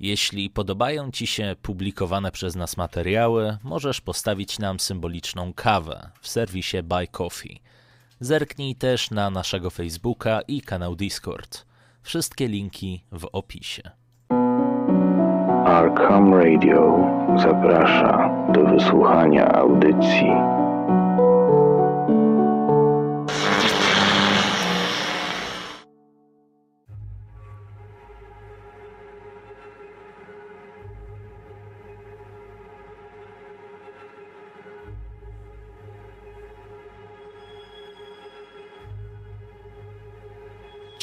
Jeśli podobają Ci się publikowane przez nas materiały, możesz postawić nam symboliczną kawę w serwisie Buy Coffee. Zerknij też na naszego Facebooka i kanał Discord. Wszystkie linki w opisie. Arkham Radio zaprasza do wysłuchania audycji.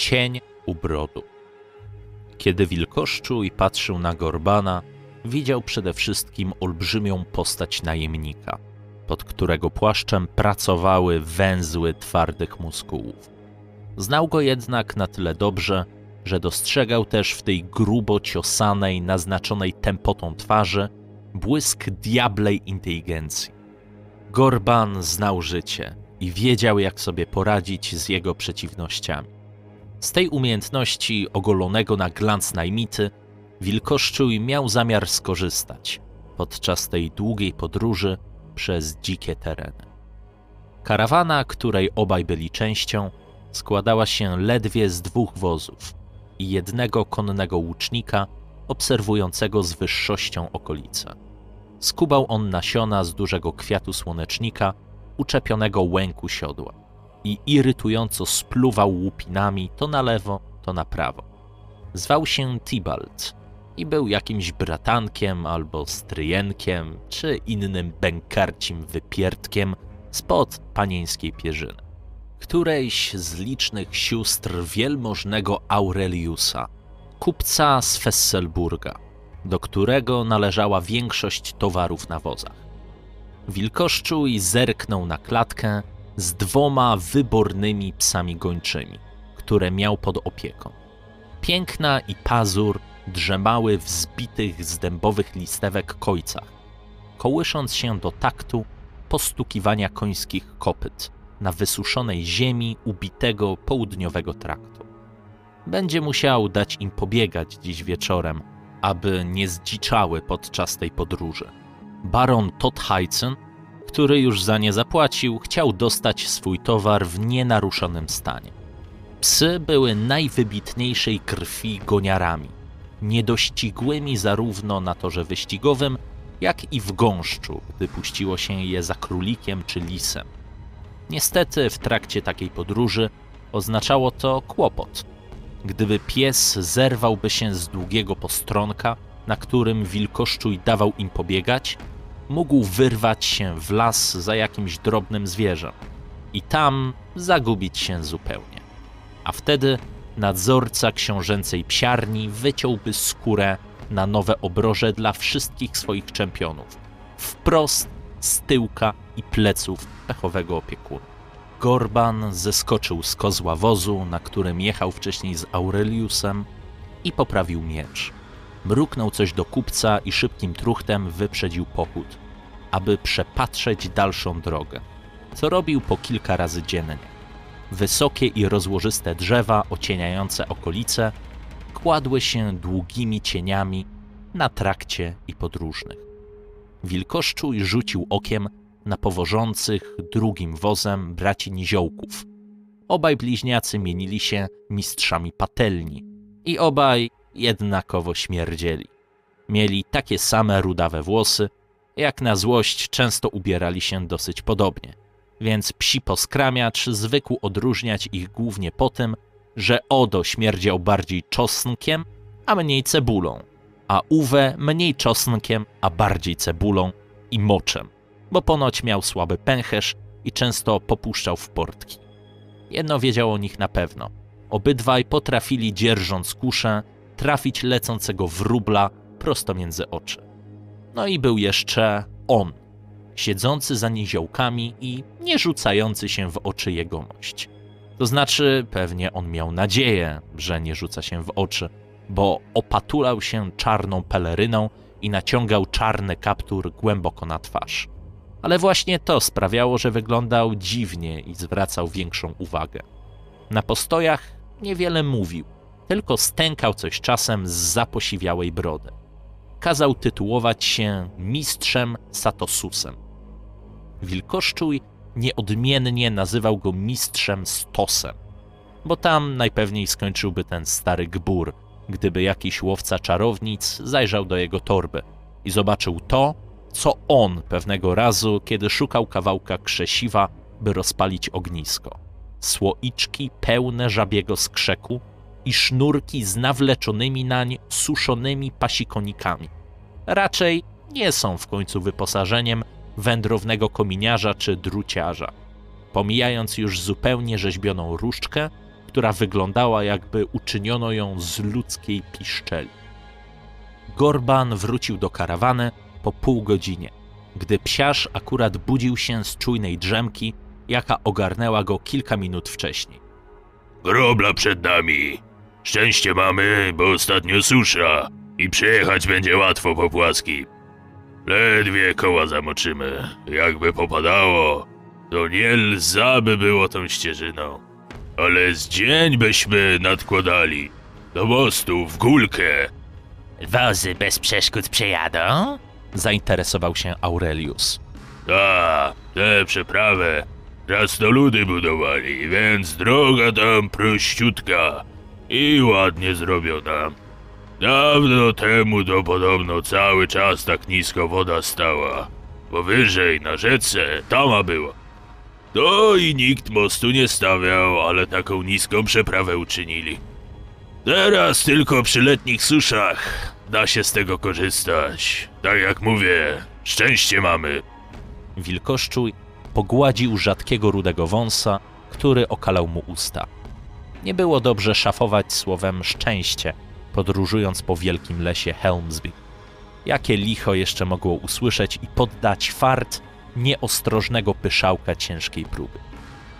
Cień u brodu. Kiedy wilkoszczuj patrzył na Gorbana, widział przede wszystkim olbrzymią postać najemnika, pod którego płaszczem pracowały węzły twardych muskułów. Znał go jednak na tyle dobrze, że dostrzegał też w tej grubo ciosanej, naznaczonej tempotą twarzy błysk diablej inteligencji. Gorban znał życie i wiedział, jak sobie poradzić z jego przeciwnościami. Z tej umiejętności ogolonego na glans najmity Wilkoszczuj miał zamiar skorzystać podczas tej długiej podróży przez dzikie tereny. Karawana, której obaj byli częścią, składała się ledwie z dwóch wozów i jednego konnego łucznika obserwującego z wyższością okolice. Skubał on nasiona z dużego kwiatu słonecznika uczepionego łęku siodła i irytująco spluwał łupinami to na lewo, to na prawo. Zwał się Tibalt i był jakimś bratankiem albo stryjenkiem, czy innym bękarcim wypierdkiem spod panieńskiej pierzyny. Którejś z licznych sióstr wielmożnego Aureliusa, kupca z Fesselburga, do którego należała większość towarów na wozach. Wilkoszczuj zerknął na klatkę z dwoma wybornymi psami gończymi, które miał pod opieką. Piękna i pazur drzemały w zbitych z dębowych listewek kojcach, kołysząc się do taktu postukiwania końskich kopyt na wysuszonej ziemi ubitego południowego traktu. Będzie musiał dać im pobiegać dziś wieczorem, aby nie zdziczały podczas tej podróży. Baron Todheitzen który już za nie zapłacił, chciał dostać swój towar w nienaruszonym stanie. Psy były najwybitniejszej krwi goniarami, niedościgłymi zarówno na torze wyścigowym, jak i w gąszczu, gdy puściło się je za królikiem czy lisem. Niestety w trakcie takiej podróży oznaczało to kłopot. Gdyby pies zerwałby się z długiego postronka, na którym wilkoszczuj dawał im pobiegać, mógł wyrwać się w las za jakimś drobnym zwierzem i tam zagubić się zupełnie. A wtedy nadzorca książęcej psiarni wyciąłby skórę na nowe obroże dla wszystkich swoich czempionów, wprost z tyłka i pleców pechowego opiekuna. Gorban zeskoczył z kozła wozu, na którym jechał wcześniej z Aureliusem i poprawił miecz. Mruknął coś do kupca i szybkim truchtem wyprzedził pochód, aby przepatrzeć dalszą drogę, co robił po kilka razy dziennie. Wysokie i rozłożyste drzewa ocieniające okolice kładły się długimi cieniami na trakcie i podróżnych. Wilkoszczuj rzucił okiem na powożących drugim wozem braci niziołków. Obaj bliźniacy mienili się mistrzami patelni i obaj jednakowo śmierdzieli. Mieli takie same rudawe włosy, jak na złość często ubierali się dosyć podobnie. Więc psi poskramiacz zwykł odróżniać ich głównie po tym, że Odo śmierdział bardziej czosnkiem, a mniej cebulą, a Uwe mniej czosnkiem, a bardziej cebulą i moczem, bo ponoć miał słaby pęcherz i często popuszczał w portki. Jedno wiedział o nich na pewno. Obydwaj potrafili, dzierżąc kuszę, trafić lecącego wróbla prosto między oczy. No i był jeszcze on, siedzący za niziołkami i nie rzucający się w oczy jegomość. To znaczy, pewnie on miał nadzieję, że nie rzuca się w oczy, bo opatulał się czarną peleryną i naciągał czarny kaptur głęboko na twarz. Ale właśnie to sprawiało, że wyglądał dziwnie i zwracał większą uwagę. Na postojach niewiele mówił, tylko stękał coś czasem z zaposiwiałej brody. Kazał tytułować się mistrzem Satosusem. Wilkoszczuj nieodmiennie nazywał go mistrzem Stosem, bo tam najpewniej skończyłby ten stary gbur, gdyby jakiś łowca czarownic zajrzał do jego torby i zobaczył to, co on pewnego razu, kiedy szukał kawałka krzesiwa, by rozpalić ognisko. Słoiczki pełne żabiego skrzeku i sznurki z nawleczonymi nań suszonymi pasikonikami. Raczej nie są w końcu wyposażeniem wędrownego kominiarza czy druciarza. Pomijając już zupełnie rzeźbioną różdżkę, która wyglądała jakby uczyniono ją z ludzkiej piszczeli. Gorban wrócił do karawany po pół godzinie, gdy psiarz akurat budził się z czujnej drzemki, jaka ogarnęła go kilka minut wcześniej. Grobla przed nami. Szczęście mamy, bo ostatnio susza i przejechać będzie łatwo po płaskim. Ledwie koła zamoczymy. Jakby popadało, to nie lza by było tą ścieżyną. Ale z dzień byśmy nadkładali. Do mostu w górkę. Wozy bez przeszkód przejadą? Zainteresował się Aurelius. Ta, tę przeprawę krasnoludy budowali, więc droga tam prościutka i ładnie zrobiona. Dawno temu to podobno cały czas tak nisko woda stała, bo wyżej na rzece tama była. To i nikt mostu nie stawiał, ale taką niską przeprawę uczynili. Teraz tylko przy letnich suszach da się z tego korzystać. Tak jak mówię, szczęście mamy. Wilkoszczuj pogładził rzadkiego rudego wąsa, który okalał mu usta. Nie było dobrze szafować słowem szczęście, podróżując po wielkim lesie Helmsby. Jakie licho jeszcze mogło usłyszeć i poddać fart nieostrożnego pyszałka ciężkiej próby.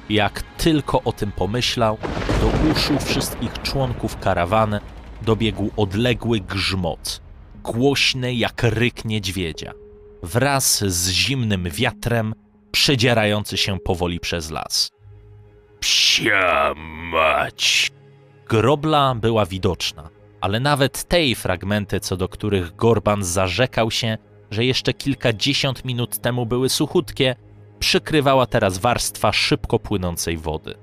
Jak tylko o tym pomyślał, do uszu wszystkich członków karawany dobiegł odległy grzmot, głośny jak ryk niedźwiedzia, wraz z zimnym wiatrem przedzierający się powoli przez las. Psia mać! Grobla była widoczna, ale nawet tej fragmenty, co do których Gorban zarzekał się, że jeszcze kilkadziesiąt minut temu były suchutkie, przykrywała teraz warstwa szybko płynącej wody.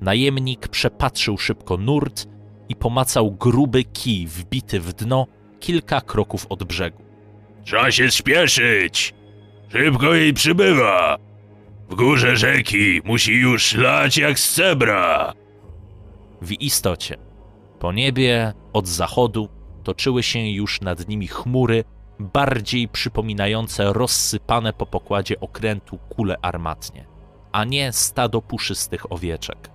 Najemnik przepatrzył szybko nurt i pomacał gruby kij wbity w dno kilka kroków od brzegu. Trzeba się spieszyć! Szybko jej przybywa! W górze rzeki musi już lać jak z cebra! W istocie, po niebie od zachodu toczyły się już nad nimi chmury, bardziej przypominające rozsypane po pokładzie okrętu kule armatnie, a nie stado puszystych owieczek.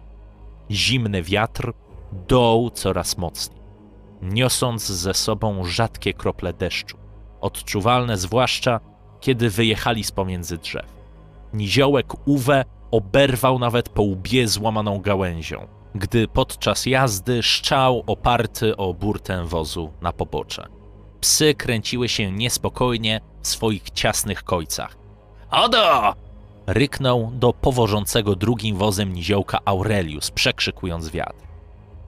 Zimny wiatr doł coraz mocniej, niosąc ze sobą rzadkie krople deszczu, odczuwalne zwłaszcza, kiedy wyjechali z pomiędzy drzew. Niziołek Uwe oberwał nawet po łbie złamaną gałęzią, gdy podczas jazdy szczał oparty o burtę wozu na pobocze. Psy kręciły się niespokojnie w swoich ciasnych kojcach. Odo! Ryknął do powożącego drugim wozem niziołka Aurelius, przekrzykując wiatr.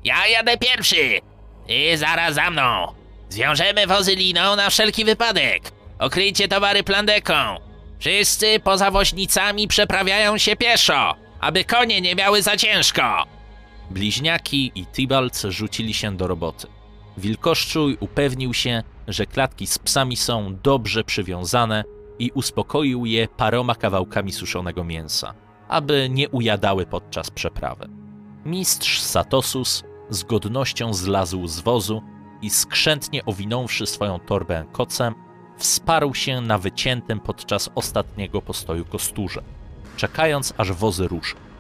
Ja jadę pierwszy! Ty zaraz za mną! Zwiążemy wozy liną na wszelki wypadek! Okryjcie towary plandeką! Wszyscy poza woźnicami przeprawiają się pieszo, aby konie nie miały za ciężko! Bliźniaki i Tybalt rzucili się do roboty. Wilkoszczuj upewnił się, że klatki z psami są dobrze przywiązane i uspokoił je paroma kawałkami suszonego mięsa, aby nie ujadały podczas przeprawy. Mistrz Satosus z godnością zlazł z wozu i skrzętnie owinąwszy swoją torbę kocem, wsparł się na wyciętym podczas ostatniego postoju kosturze, czekając aż wozy ruszą.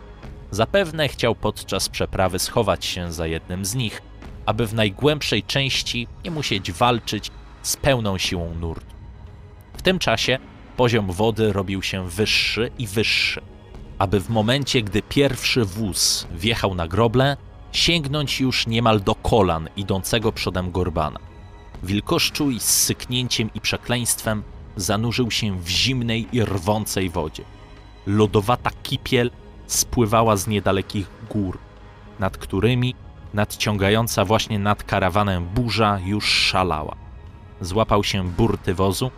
Zapewne chciał podczas przeprawy schować się za jednym z nich, aby w najgłębszej części nie musieć walczyć z pełną siłą nurtu. W tym czasie poziom wody robił się wyższy i wyższy, aby w momencie, gdy pierwszy wóz wjechał na groble, sięgnąć już niemal do kolan idącego przodem Gorbana. Wilkoszczuj z syknięciem i przekleństwem zanurzył się w zimnej i rwącej wodzie. Lodowata kipiel spływała z niedalekich gór, nad którymi Nadciągająca właśnie nad karawanem burza już szalała. Złapał się burty wozu,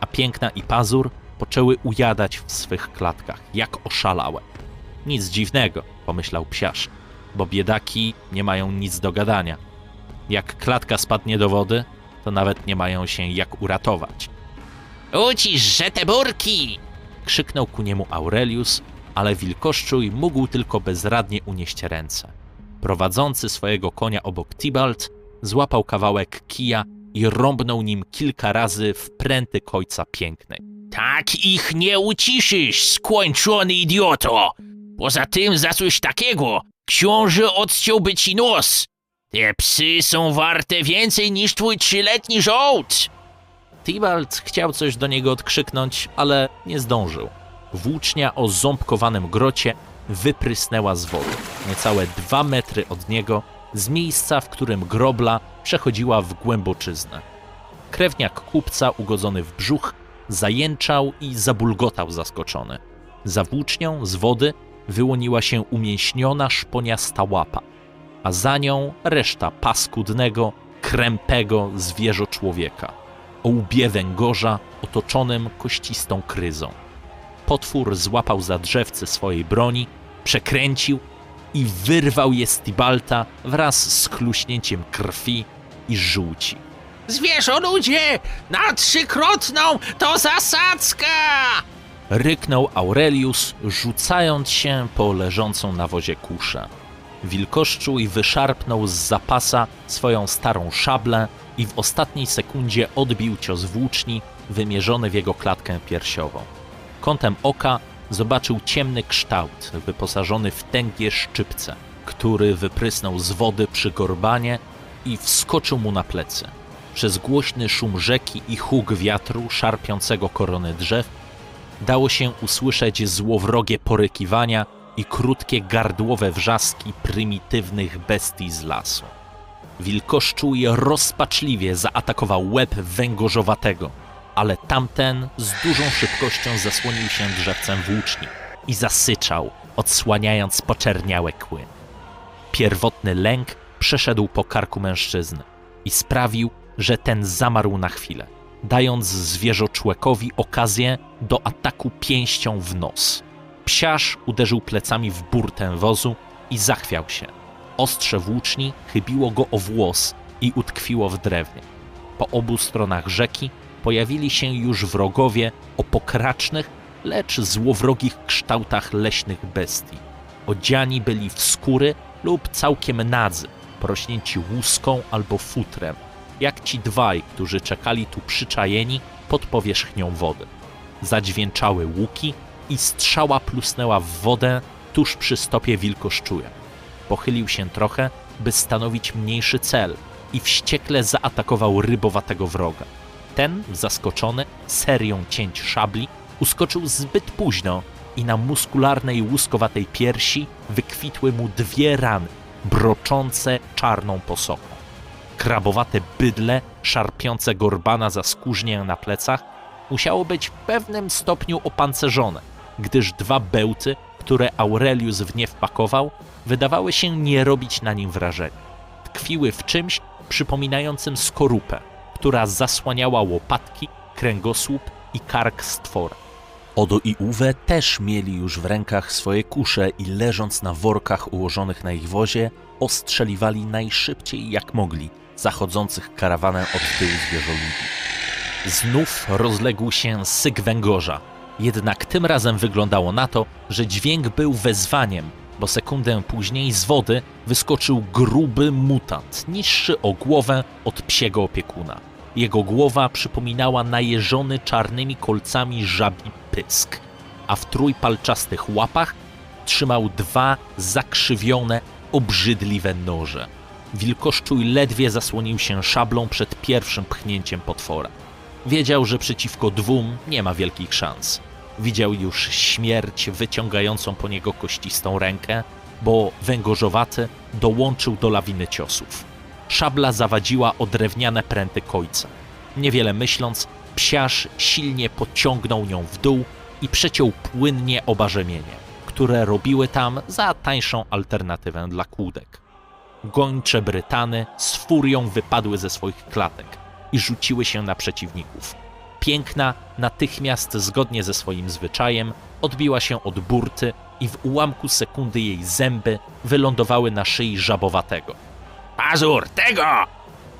a piękna i pazur poczęły ujadać w swych klatkach, jak oszalałe. Nic dziwnego, pomyślał psiarz, bo biedaki nie mają nic do gadania. Jak klatka spadnie do wody, to nawet nie mają się jak uratować. Ucisz, że te burki! Krzyknął ku niemu Aurelius, ale wilkoszczuj mógł tylko bezradnie unieść ręce. Prowadzący swojego konia obok Tybalt złapał kawałek kija i rąbnął nim kilka razy w pręty kojca pięknej. Tak ich nie uciszysz, skończony idioto! Poza tym za coś takiego książę odciąłby ci nos. Te psy są warte więcej niż twój trzyletni żołd. Tybalt chciał coś do niego odkrzyknąć, ale nie zdążył. Włócznia o ząbkowanym grocie wyprysnęła z wody, niecałe dwa metry od niego, z miejsca, w którym grobla przechodziła w głęboczyznę. Krewniak kupca, ugodzony w brzuch, zajęczał i zabulgotał zaskoczony. Za włócznią z wody wyłoniła się umięśniona szponiasta łapa, a za nią reszta paskudnego, krępego zwierzo człowieka o łbie węgorza otoczonym kościstą kryzą. Potwór złapał za drzewce swojej broni, przekręcił i wyrwał je z Tibalta wraz z chluśnięciem krwi i żółci. Zwierzę ludzie, na trzykrotną to zasadzka! Ryknął Aurelius, rzucając się po leżącą na wozie kuszę. Wilkoszczuj wyszarpnął z zapasa swoją starą szablę i w ostatniej sekundzie odbił cios włóczni wymierzony w jego klatkę piersiową. Kątem oka zobaczył ciemny kształt wyposażony w tęgie szczypce, który wyprysnął z wody przy gorbanie i wskoczył mu na plecy. Przez głośny szum rzeki i huk wiatru szarpiącego korony drzew dało się usłyszeć złowrogie porykiwania i krótkie gardłowe wrzaski prymitywnych bestii z lasu. Wilkoszczuj rozpaczliwie zaatakował łeb węgorzowatego, ale tamten z dużą szybkością zasłonił się drzewcem włóczni i zasyczał, odsłaniając poczerniałe kły. Pierwotny lęk przeszedł po karku mężczyzny i sprawił, że ten zamarł na chwilę, dając zwierzoczłekowi okazję do ataku pięścią w nos. Psiarz uderzył plecami w burtę wozu i zachwiał się. Ostrze włóczni chybiło go o włos i utkwiło w drewnie. Po obu stronach rzeki pojawili się już wrogowie o pokracznych, lecz złowrogich kształtach leśnych bestii. Odziani byli w skóry lub całkiem nadzy, porośnięci łuską albo futrem, jak ci dwaj, którzy czekali tu przyczajeni pod powierzchnią wody. Zadźwięczały łuki i strzała plusnęła w wodę tuż przy stopie wilkoszczuja. Pochylił się trochę, by stanowić mniejszy cel i wściekle zaatakował rybowatego wroga. Ten, zaskoczony serią cięć szabli, uskoczył zbyt późno i na muskularnej łuskowatej piersi wykwitły mu dwie rany, broczące czarną posoką. Krabowate bydle, szarpiące gorbana za skórznię na plecach, musiało być w pewnym stopniu opancerzone, gdyż dwa bełty, które Aurelius w nie wpakował, wydawały się nie robić na nim wrażenia. Tkwiły w czymś przypominającym skorupę, która zasłaniała łopatki, kręgosłup i kark stwora. Odo i Uwe też mieli już w rękach swoje kusze i leżąc na workach ułożonych na ich wozie, ostrzeliwali najszybciej jak mogli zachodzących karawanem od tyłu zwierzoludzi. Znów rozległ się syk węgorza, jednak tym razem wyglądało na to, że dźwięk był wezwaniem, bo sekundę później z wody wyskoczył gruby mutant, niższy o głowę od psiego opiekuna. Jego głowa przypominała najeżony czarnymi kolcami żabi pysk, a w trójpalczastych łapach trzymał dwa zakrzywione, obrzydliwe noże. Wilkoszczuj ledwie zasłonił się szablą przed pierwszym pchnięciem potwora. Wiedział, że przeciwko dwóm nie ma wielkich szans. Widział już śmierć wyciągającą po niego kościstą rękę, bo węgorzowaty dołączył do lawiny ciosów. Szabla zawadziła o drewniane pręty kojca. Niewiele myśląc, psiarz silnie pociągnął nią w dół i przeciął płynnie oba rzemienie, które robiły tam za tańszą alternatywę dla kłódek. gończe Brytany z furią wypadły ze swoich klatek i rzuciły się na przeciwników. Piękna natychmiast, zgodnie ze swoim zwyczajem, odbiła się od burty i w ułamku sekundy jej zęby wylądowały na szyi żabowatego. Pazur, tego!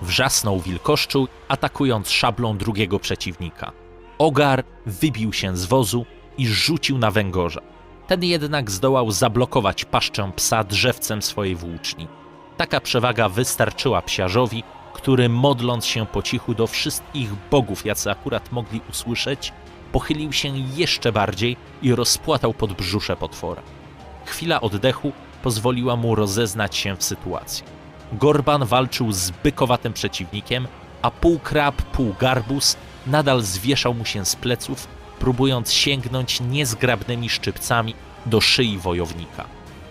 Wrzasnął wilkoszczu, atakując szablą drugiego przeciwnika. Ogar wybił się z wozu i rzucił na węgorza. Ten jednak zdołał zablokować paszczę psa drzewcem swojej włóczni. Taka przewaga wystarczyła psiarzowi, który modląc się po cichu do wszystkich bogów, jacy akurat mogli usłyszeć, pochylił się jeszcze bardziej i rozpłatał pod brzusze potwora. Chwila oddechu pozwoliła mu rozeznać się w sytuacji. Gorban walczył z bykowatym przeciwnikiem, a pół krab, pół garbus nadal zwieszał mu się z pleców, próbując sięgnąć niezgrabnymi szczypcami do szyi wojownika.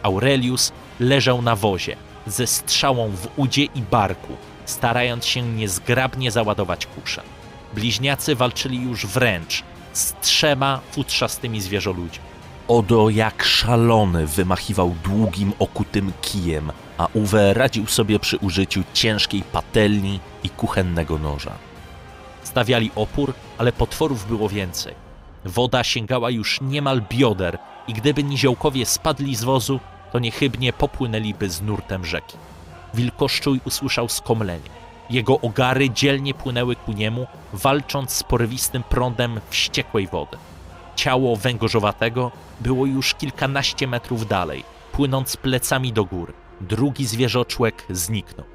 Aurelius leżał na wozie, ze strzałą w udzie i barku, starając się niezgrabnie załadować kuszę. Bliźniacy walczyli już wręcz z trzema futrzastymi zwierzoludźmi. Odo jak szalony wymachiwał długim, okutym kijem, a Uwe radził sobie przy użyciu ciężkiej patelni i kuchennego noża. Stawiali opór, ale potworów było więcej. Woda sięgała już niemal bioder i gdyby niziołkowie spadli z wozu, to niechybnie popłynęliby z nurtem rzeki. Wilkoszczuj usłyszał skomlenie. Jego ogary dzielnie płynęły ku niemu, walcząc z porywistym prądem wściekłej wody. Ciało węgorzowatego było już kilkanaście metrów dalej, płynąc plecami do góry. Drugi zwierzoczłek zniknął.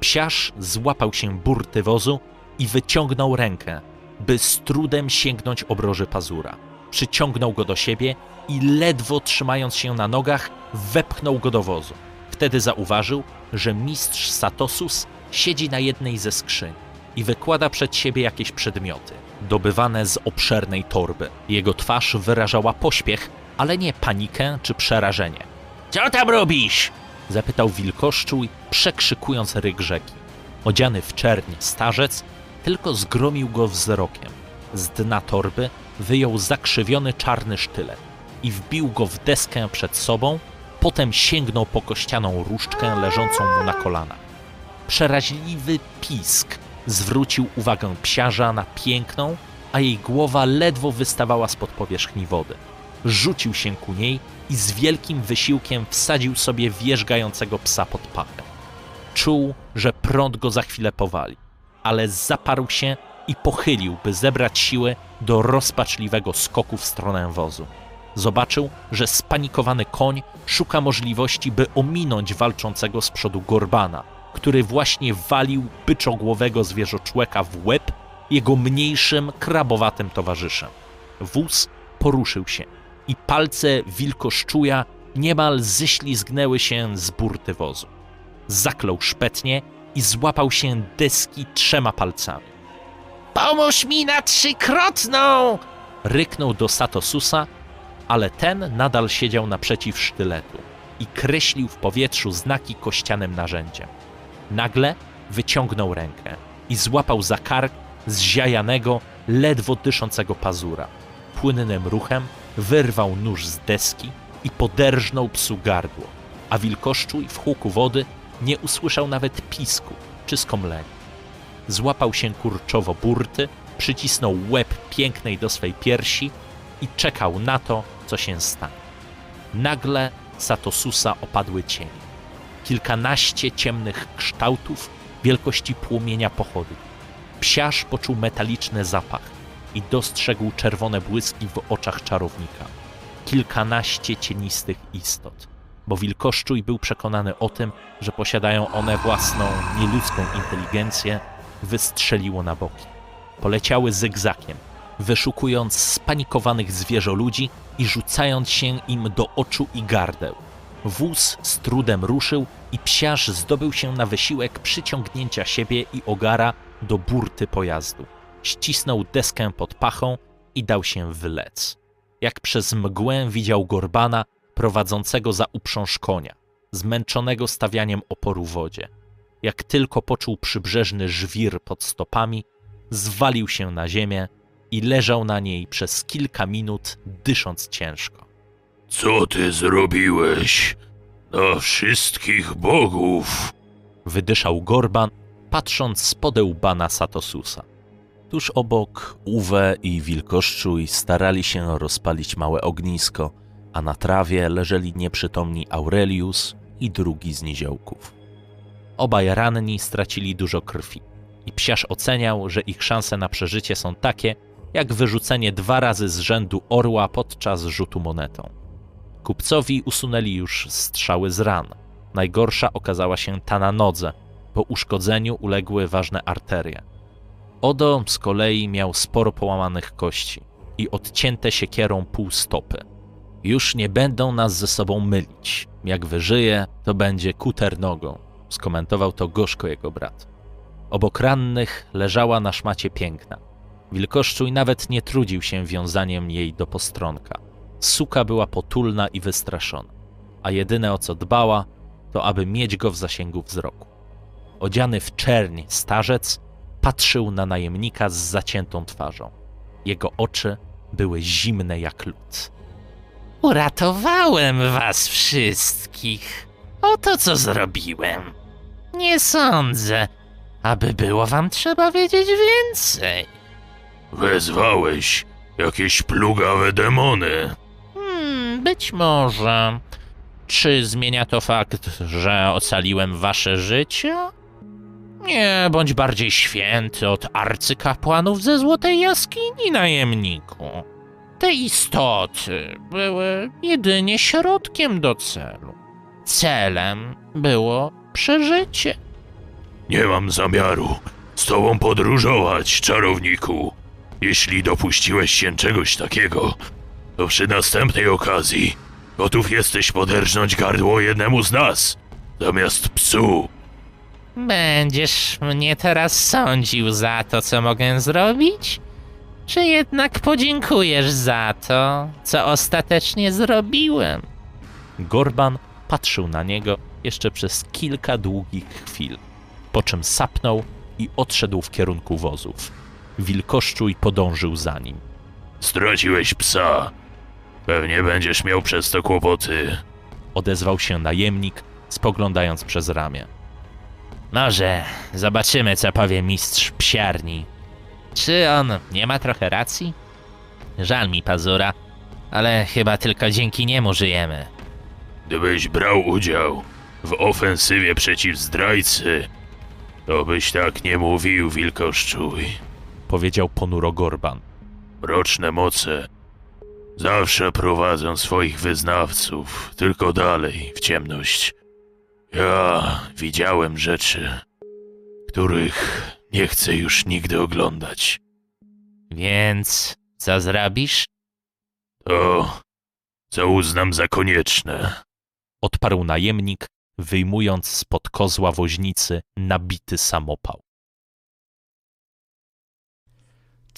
Psiarz złapał się burty wozu i wyciągnął rękę, by z trudem sięgnąć obroży pazura. Przyciągnął go do siebie i ledwo trzymając się na nogach, wepchnął go do wozu. Wtedy zauważył, że mistrz Satosus siedzi na jednej ze skrzyń i wykłada przed siebie jakieś przedmioty, dobywane z obszernej torby. Jego twarz wyrażała pośpiech, ale nie panikę czy przerażenie. Co tam robisz? Zapytał wilkoszczuj, przekrzykując ryk rzeki. Odziany w czerń starzec tylko zgromił go wzrokiem. Z dna torby wyjął zakrzywiony czarny sztylet i wbił go w deskę przed sobą, potem sięgnął po kościaną różdżkę leżącą mu na kolanach. Przeraźliwy pisk zwrócił uwagę psiarza na piękną, a jej głowa ledwo wystawała spod powierzchni wody. Rzucił się ku niej i z wielkim wysiłkiem wsadził sobie wierzgającego psa pod pachę. Czuł, że prąd go za chwilę powali, ale zaparł się i pochylił, by zebrać siły do rozpaczliwego skoku w stronę wozu. Zobaczył, że spanikowany koń szuka możliwości, by ominąć walczącego z przodu Gorbana, który właśnie walił byczogłowego zwierzoczłeka w łeb jego mniejszym, krabowatym towarzyszem. Wóz poruszył się i palce wilkoszczuja niemal ześlizgnęły się z burty wozu. Zaklął szpetnie i złapał się deski trzema palcami. Pomóż mi na trzykrotną! Ryknął do Satosusa, ale ten nadal siedział naprzeciw sztyletu i kreślił w powietrzu znaki kościanym narzędziem. Nagle wyciągnął rękę i złapał za kark zziajanego, ledwo dyszącego pazura. Płynnym ruchem wyrwał nóż z deski i poderżnął psu gardło, a wilkoszczuj w huku wody nie usłyszał nawet pisku czy skomlenia. Złapał się kurczowo burty, przycisnął łeb pięknej do swej piersi i czekał na to, co się stanie. Nagle Satosusa opadły cienie. Kilkanaście ciemnych kształtów wielkości płomienia pochodni. Psiarz poczuł metaliczny zapach i dostrzegł czerwone błyski w oczach czarownika. Kilkanaście cienistych istot, bo wilkoszczuj był przekonany o tym, że posiadają one własną, nieludzką inteligencję, wystrzeliło na boki. Poleciały zygzakiem, wyszukując spanikowanych zwierzoludzi i rzucając się im do oczu i gardeł. Wóz z trudem ruszył i psiarz zdobył się na wysiłek przyciągnięcia siebie i ogara do burty pojazdu. Ścisnął deskę pod pachą i dał się wylec. Jak przez mgłę widział Gorbana prowadzącego za uprząż konia, zmęczonego stawianiem oporu wodzie. Jak tylko poczuł przybrzeżny żwir pod stopami, zwalił się na ziemię i leżał na niej przez kilka minut, dysząc ciężko. Co ty zrobiłeś? Na wszystkich bogów. Wydyszał Gorban, patrząc z podełba na Satosusa. Tuż obok Uwe i Wilkoszczuj starali się rozpalić małe ognisko, a na trawie leżeli nieprzytomni Aurelius i drugi z niziołków. Obaj ranni stracili dużo krwi i psiarz oceniał, że ich szanse na przeżycie są takie, jak wyrzucenie dwa razy z rzędu orła podczas rzutu monetą. Kupcowi usunęli już strzały z ran. Najgorsza okazała się ta na nodze. Po uszkodzeniu uległy ważne arterie. Odo z kolei miał sporo połamanych kości i odcięte siekierą pół stopy. Już nie będą nas ze sobą mylić. Jak wyżyje, to będzie kuter nogą, skomentował to gorzko jego brat. Obok rannych leżała na szmacie piękna. Wilkoszczuj nawet nie trudził się wiązaniem jej do postronka. Suka była potulna i wystraszona, a jedyne o co dbała, to aby mieć go w zasięgu wzroku. Odziany w czerń starzec patrzył na najemnika z zaciętą twarzą. Jego oczy były zimne jak lód. Uratowałem was wszystkich. Oto co zrobiłem. Nie sądzę, aby było wam trzeba wiedzieć więcej. Wezwałeś jakieś plugawe demony. Hmm, być może. Czy zmienia to fakt, że ocaliłem wasze życie? Nie, bądź bardziej święty od arcykapłanów ze Złotej Jaskini, najemniku. Te istoty były jedynie środkiem do celu. Celem było przeżycie. Nie mam zamiaru z tobą podróżować, czarowniku. Jeśli dopuściłeś się czegoś takiego, to przy następnej okazji gotów jesteś poderżnąć gardło jednemu z nas, zamiast psu. Będziesz mnie teraz sądził za to, co mogę zrobić? Czy jednak podziękujesz za to, co ostatecznie zrobiłem? Gorban patrzył na niego jeszcze przez kilka długich chwil, po czym sapnął i odszedł w kierunku wozów. Wilkoszczuj podążył za nim. Straciłeś psa. Pewnie będziesz miał przez to kłopoty. Odezwał się najemnik, spoglądając przez ramię. Może zobaczymy, co powie mistrz psiarni. Czy on nie ma trochę racji? Żal mi pazura, ale chyba tylko dzięki niemu żyjemy. Gdybyś brał udział w ofensywie przeciw zdrajcy, to byś tak nie mówił, wilkoszczuj. Powiedział ponuro Gorban. Mroczne moce zawsze prowadzą swoich wyznawców tylko dalej w ciemność. Ja widziałem rzeczy, których nie chcę już nigdy oglądać. Więc co zrobisz? To, co uznam za konieczne. Odparł najemnik, wyjmując spod kozła woźnicy nabity samopał.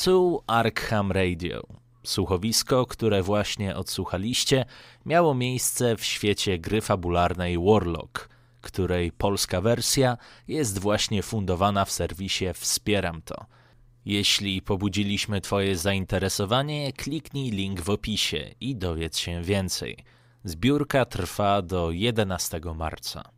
Tu Arkham Radio. Słuchowisko, które właśnie odsłuchaliście, miało miejsce w świecie gry fabularnej Warlock, której polska wersja jest właśnie fundowana w serwisie Wspieram to. Jeśli pobudziliśmy Twoje zainteresowanie, kliknij link w opisie i dowiedz się więcej. Zbiórka trwa do 11 marca.